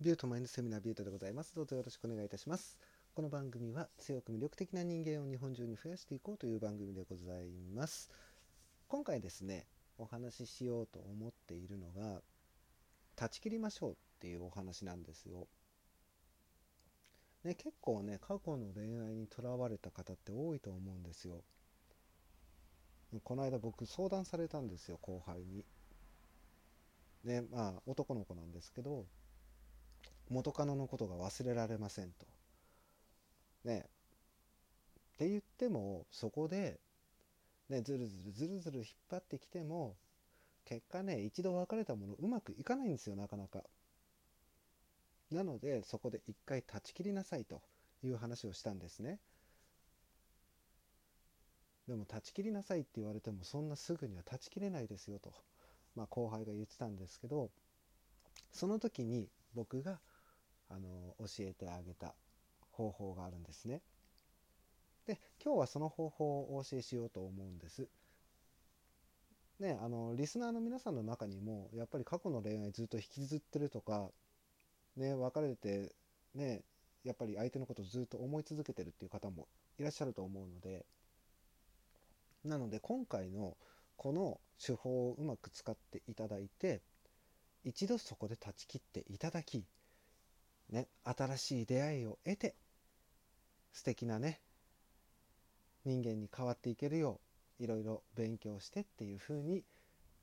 ビュートマインドセミナービュートでございます。どうぞよろしくお願いいたします。この番組は強く魅力的な人間を日本中に増やしていこうという番組でございます。今回ですね、お話ししようと思っているのが、断ち切りましょうっていうお話なんですよ。ね、結構ね、過去の恋愛にとらわれた方って多いと思うんですよ。この間僕相談されたんですよ、後輩に。ね、まあ男の子なんですけど、元カノのことが忘れられませんと。ねって言ってもそこで、ね、ずるずるずるずる引っ張ってきても結果ね一度別れたものうまくいかないんですよなかなか。なのでそこで一回断ち切りなさいという話をしたんですね。でも断ち切りなさいって言われてもそんなすぐには断ち切れないですよと、まあ、後輩が言ってたんですけどその時に僕があの教えてあげた方法があるんですね。で今日はその方法をお教えしようと思うんです。ねあのリスナーの皆さんの中にもやっぱり過去の恋愛ずっと引きずってるとかね別れてねやっぱり相手のことをずっと思い続けてるっていう方もいらっしゃると思うのでなので今回のこの手法をうまく使っていただいて一度そこで断ち切っていただきね、新しい出会いを得て素敵なね人間に変わっていけるよういろいろ勉強してっていう風に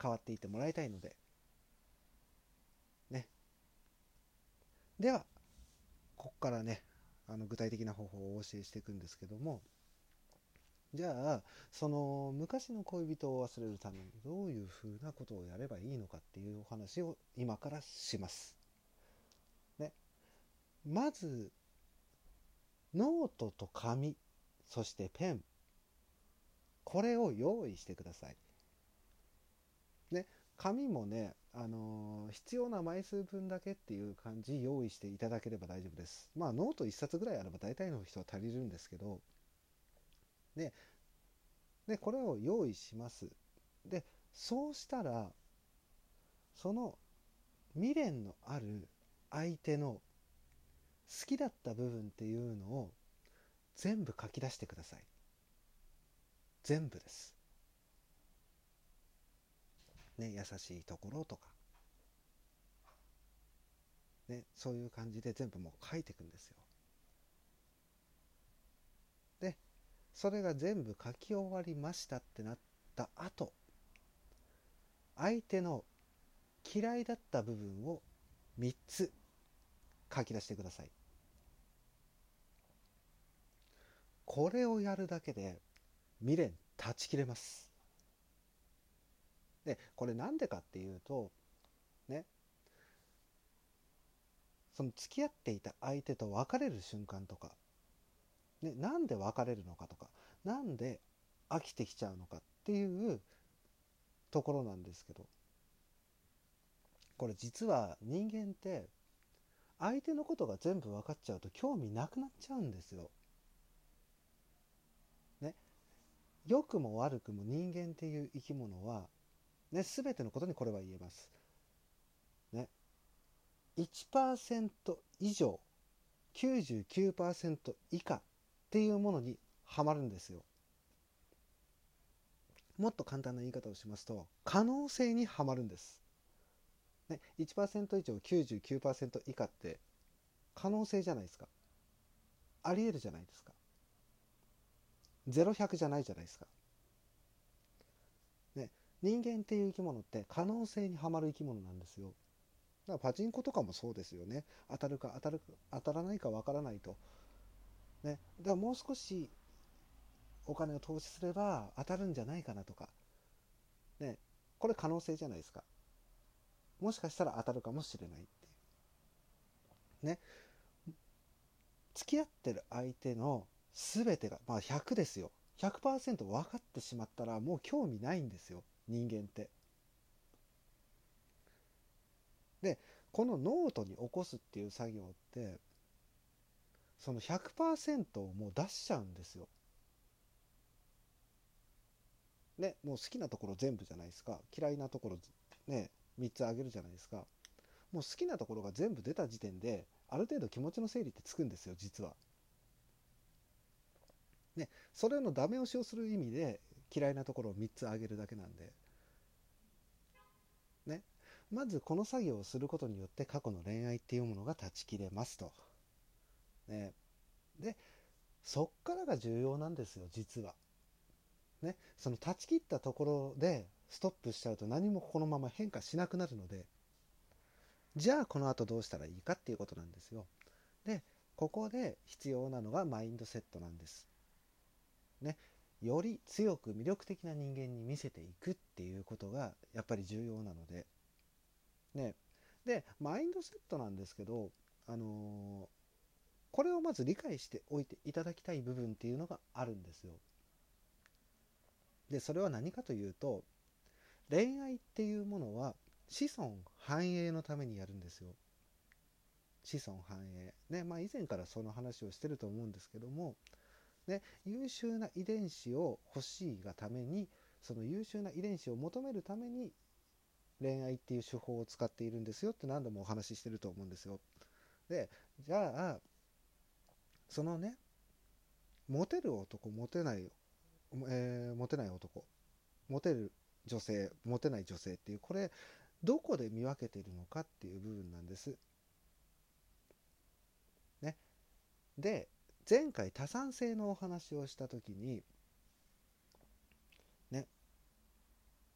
変わっていってもらいたいので。ね。ではここからねあの具体的な方法をお教えしていくんですけども。じゃあその昔の恋人を忘れるためにどういうふうなことをやればいいのかっていうお話を今からします。まずノートと紙そしてペンこれを用意してください。ね紙もね、あのー、必要な枚数分だけっていう感じ用意していただければ大丈夫です。まあノート1冊ぐらいあれば大体の人は足りるんですけどででこれを用意します。でそうしたらその未練のある相手の好きだった部分っていうのを全部書き出してください。全部です。ね優しいところとか。ねそういう感じで全部もう書いていくんですよ。でそれが全部書き終わりましたってなった後相手の嫌いだった部分を3つ書き出してください。これをやるだけで未練断ち切れます。でこれなんでかっていうとねその付き合っていた相手と別れる瞬間とか、ね、なんで別れるのかとかなんで飽きてきちゃうのかっていうところなんですけどこれ実は人間って相手のことが全部分かっちゃうと興味なくなっちゃうんですよ。良くも悪くも人間っていう生き物は、ね、全てのことにこれは言えます。ね、1%以上99%以下っていうものにはまるんですよ。もっと簡単な言い方をしますと可能性にはまるんです。ね、1%以上99%以下って可能性じゃないですか。ありえるじゃないですか。0100じゃないじゃないですか。ね、人間っていう生き物って可能性にはまる生き物なんですよ。だからパチンコとかもそうですよね。当たるか当たる当たらないかわからないと。ね、だからもう少しお金を投資すれば当たるんじゃないかなとか。ね、これ可能性じゃないですか。もしかしたら当たるかもしれないっていう。ね。付き合ってる相手の全てが、まあ100ですよ。100%分かってしまったらもう興味ないんですよ。人間って。で、このノートに起こすっていう作業って、その100%をもう出しちゃうんですよ。ね、もう好きなところ全部じゃないですか。嫌いなところね、3つあげるじゃないですか。もう好きなところが全部出た時点である程度気持ちの整理ってつくんですよ実は。ねそれのダメ押しをする意味で嫌いなところを3つ挙げるだけなんで。ねまずこの作業をすることによって過去の恋愛っていうものが断ち切れますと。ね、でそっからが重要なんですよ実は。ね、その断ち切ったところでストップしちゃうと何もこのまま変化しなくなるのでじゃあこの後どうしたらいいかっていうことなんですよ。でここで必要なのがマインドセットなんです。ね、より強く魅力的な人間に見せていくっていうことがやっぱり重要なので。ね、でマインドセットなんですけど、あのー、これをまず理解しておいていただきたい部分っていうのがあるんですよ。でそれは何かというと恋愛っていうものは子孫繁栄のためにやるんですよ。子孫繁栄。ね、まあ以前からその話をしてると思うんですけども、ね、優秀な遺伝子を欲しいがために、その優秀な遺伝子を求めるために恋愛っていう手法を使っているんですよって何度もお話ししてると思うんですよ。で、じゃあ、そのね、モテる男、モテない、えー、モテない男、モテる女性モテない女性っていうこれどこで見分けているのかっていう部分なんです。ね。で前回多産性のお話をした時にね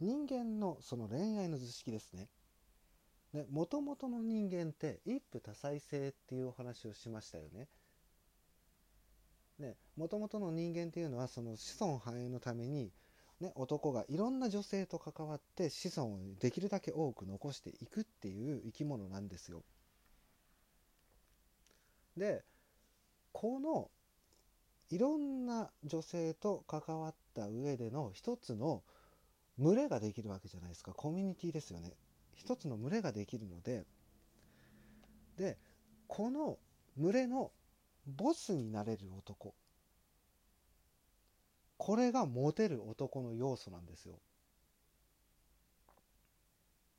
人間のその恋愛の図式ですね。もともとの人間って一夫多妻制っていうお話をしましたよね。ね、もともとの人間っていうのはその子孫繁栄のためにね、男がいろんな女性と関わって子孫をできるだけ多く残していくっていう生き物なんですよ。でこのいろんな女性と関わった上での一つの群れができるわけじゃないですかコミュニティですよね一つの群れができるのででこの群れのボスになれる男これがモテる男の要素なんですよ。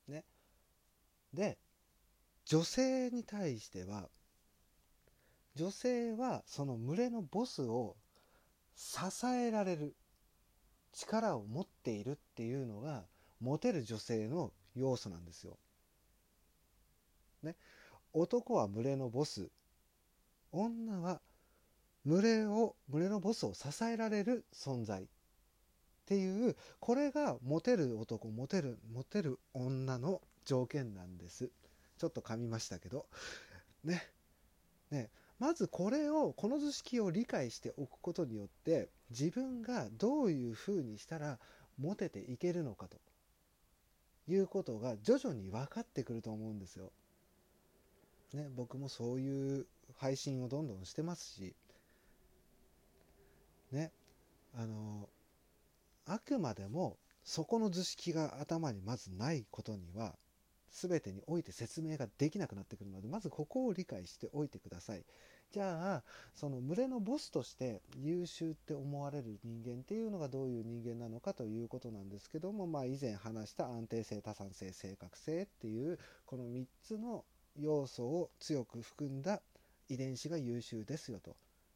ね。で、女性に対しては、女性はその群れのボスを支えられる力を持っているっていうのがモテる女性の要素なんですよ。ね。男は群れのボス。女は群れを群れのボスを支えられる存在っていうこれがモテる男モテるモテる女の条件なんですちょっと噛みましたけどねねまずこれをこの図式を理解しておくことによって自分がどういうふうにしたらモテていけるのかということが徐々に分かってくると思うんですよ。ね、僕もそういう配信をどんどんしてますしねあのあくまでもそこの図式が頭にまずないことには全てにおいて説明ができなくなってくるのでまずここを理解しておいてくださいじゃあその群れのボスとして優秀って思われる人間っていうのがどういう人間なのかということなんですけどもまあ以前話した安定性多産性正確性っていうこの3つの要素を強く含んだ遺伝子が優秀ですよと。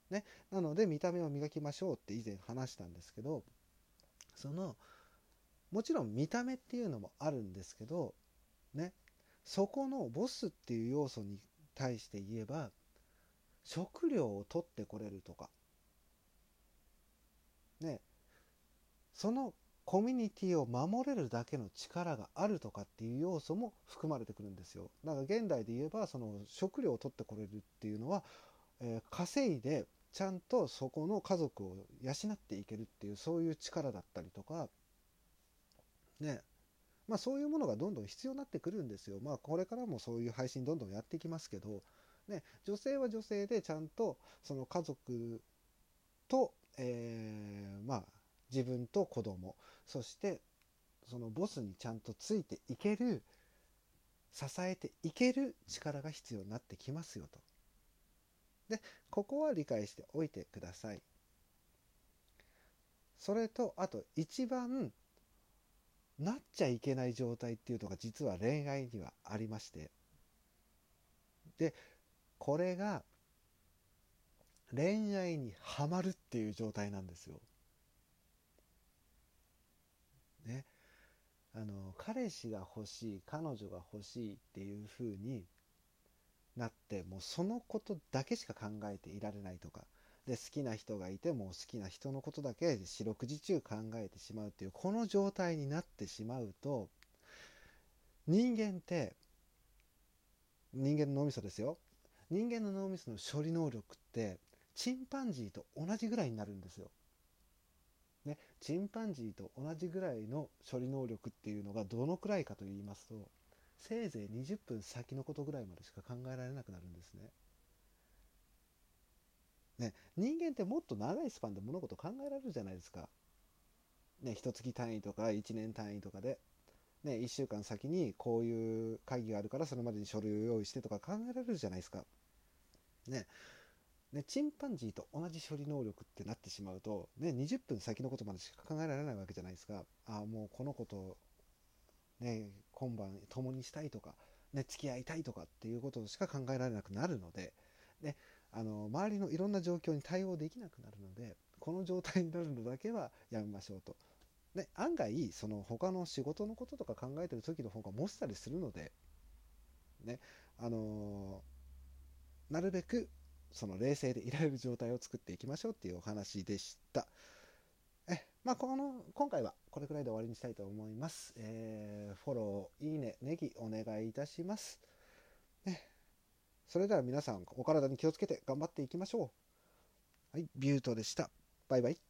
ね、なので見た目を磨きましょうって以前話したんですけどそのもちろん見た目っていうのもあるんですけどね。そこのボスっていう要素に対して言えば食料を取ってこれるとか。ね。そのコミュニティを守れるだけの力があるとかっていう要素も含まれてくるんですよ。だから現代で言えばその食料を取ってこれるっていうのは、えー、稼いでちゃんとそこの家族を養っていけるっていうそういう力だったりとか。ね。まあそういうものがどんどん必要になってくるんですよ。まあこれからもそういう配信どんどんやっていきますけどね女性は女性でちゃんとその家族と、えー、まあ自分と子供そしてそのボスにちゃんとついていける支えていける力が必要になってきますよと。で、ここは理解しておいてください。それと、あと一番なっちゃいけない状態っていうのが実は恋愛にはありまして、でこれが恋愛にはまるっていう状態なんですよ。ね。あの彼氏が欲しい彼女が欲しいっていう風になってもうそのことだけしか考えていられないとかで好きな人がいても好きな人のことだけ四六時中考えてしまうっていうこの状態になってしまうと人間って人間の脳みそですよ人間の脳みその処理能力ってチンパンジーと同じぐらいになるんですよ。ね、チンパンジーと同じぐらいの処理能力っていうのがどのくらいかと言いますとせいぜい20分先のことぐらいまでしか考えられなくなるんですね。ね、人間ってもっと長いスパンで物事考えられるじゃないですか。ね、一月単位とか1年単位とかで、ね、1週間先にこういう会議があるからそれまでに書類を用意してとか考えられるじゃないですか。ね、ね、チンパンジーと同じ処理能力ってなってしまうと、ね、20分先のことまでしか考えられないわけじゃないですか。ああ、もうこの子と、ね、今晩共にしたいとか、ね、付き合いたいとかっていうことしか考えられなくなるので、ね、あの周りのいろんな状況に対応できなくなるので、この状態になるのだけはやめましょうと。ね、案外、その他の仕事のこととか考えてる時の方がもしたりするので、ね、あのー、なるべくその冷静でいられる状態を作っていきましょうっていうお話でした。えまあ、この今回はこれくらいで終わりにしたいと思います。えー、フォロー、いいね、ネギお願いいたします。ね、それでは皆さんお体に気をつけて頑張っていきましょう。はい、ビュートでした。バイバイ。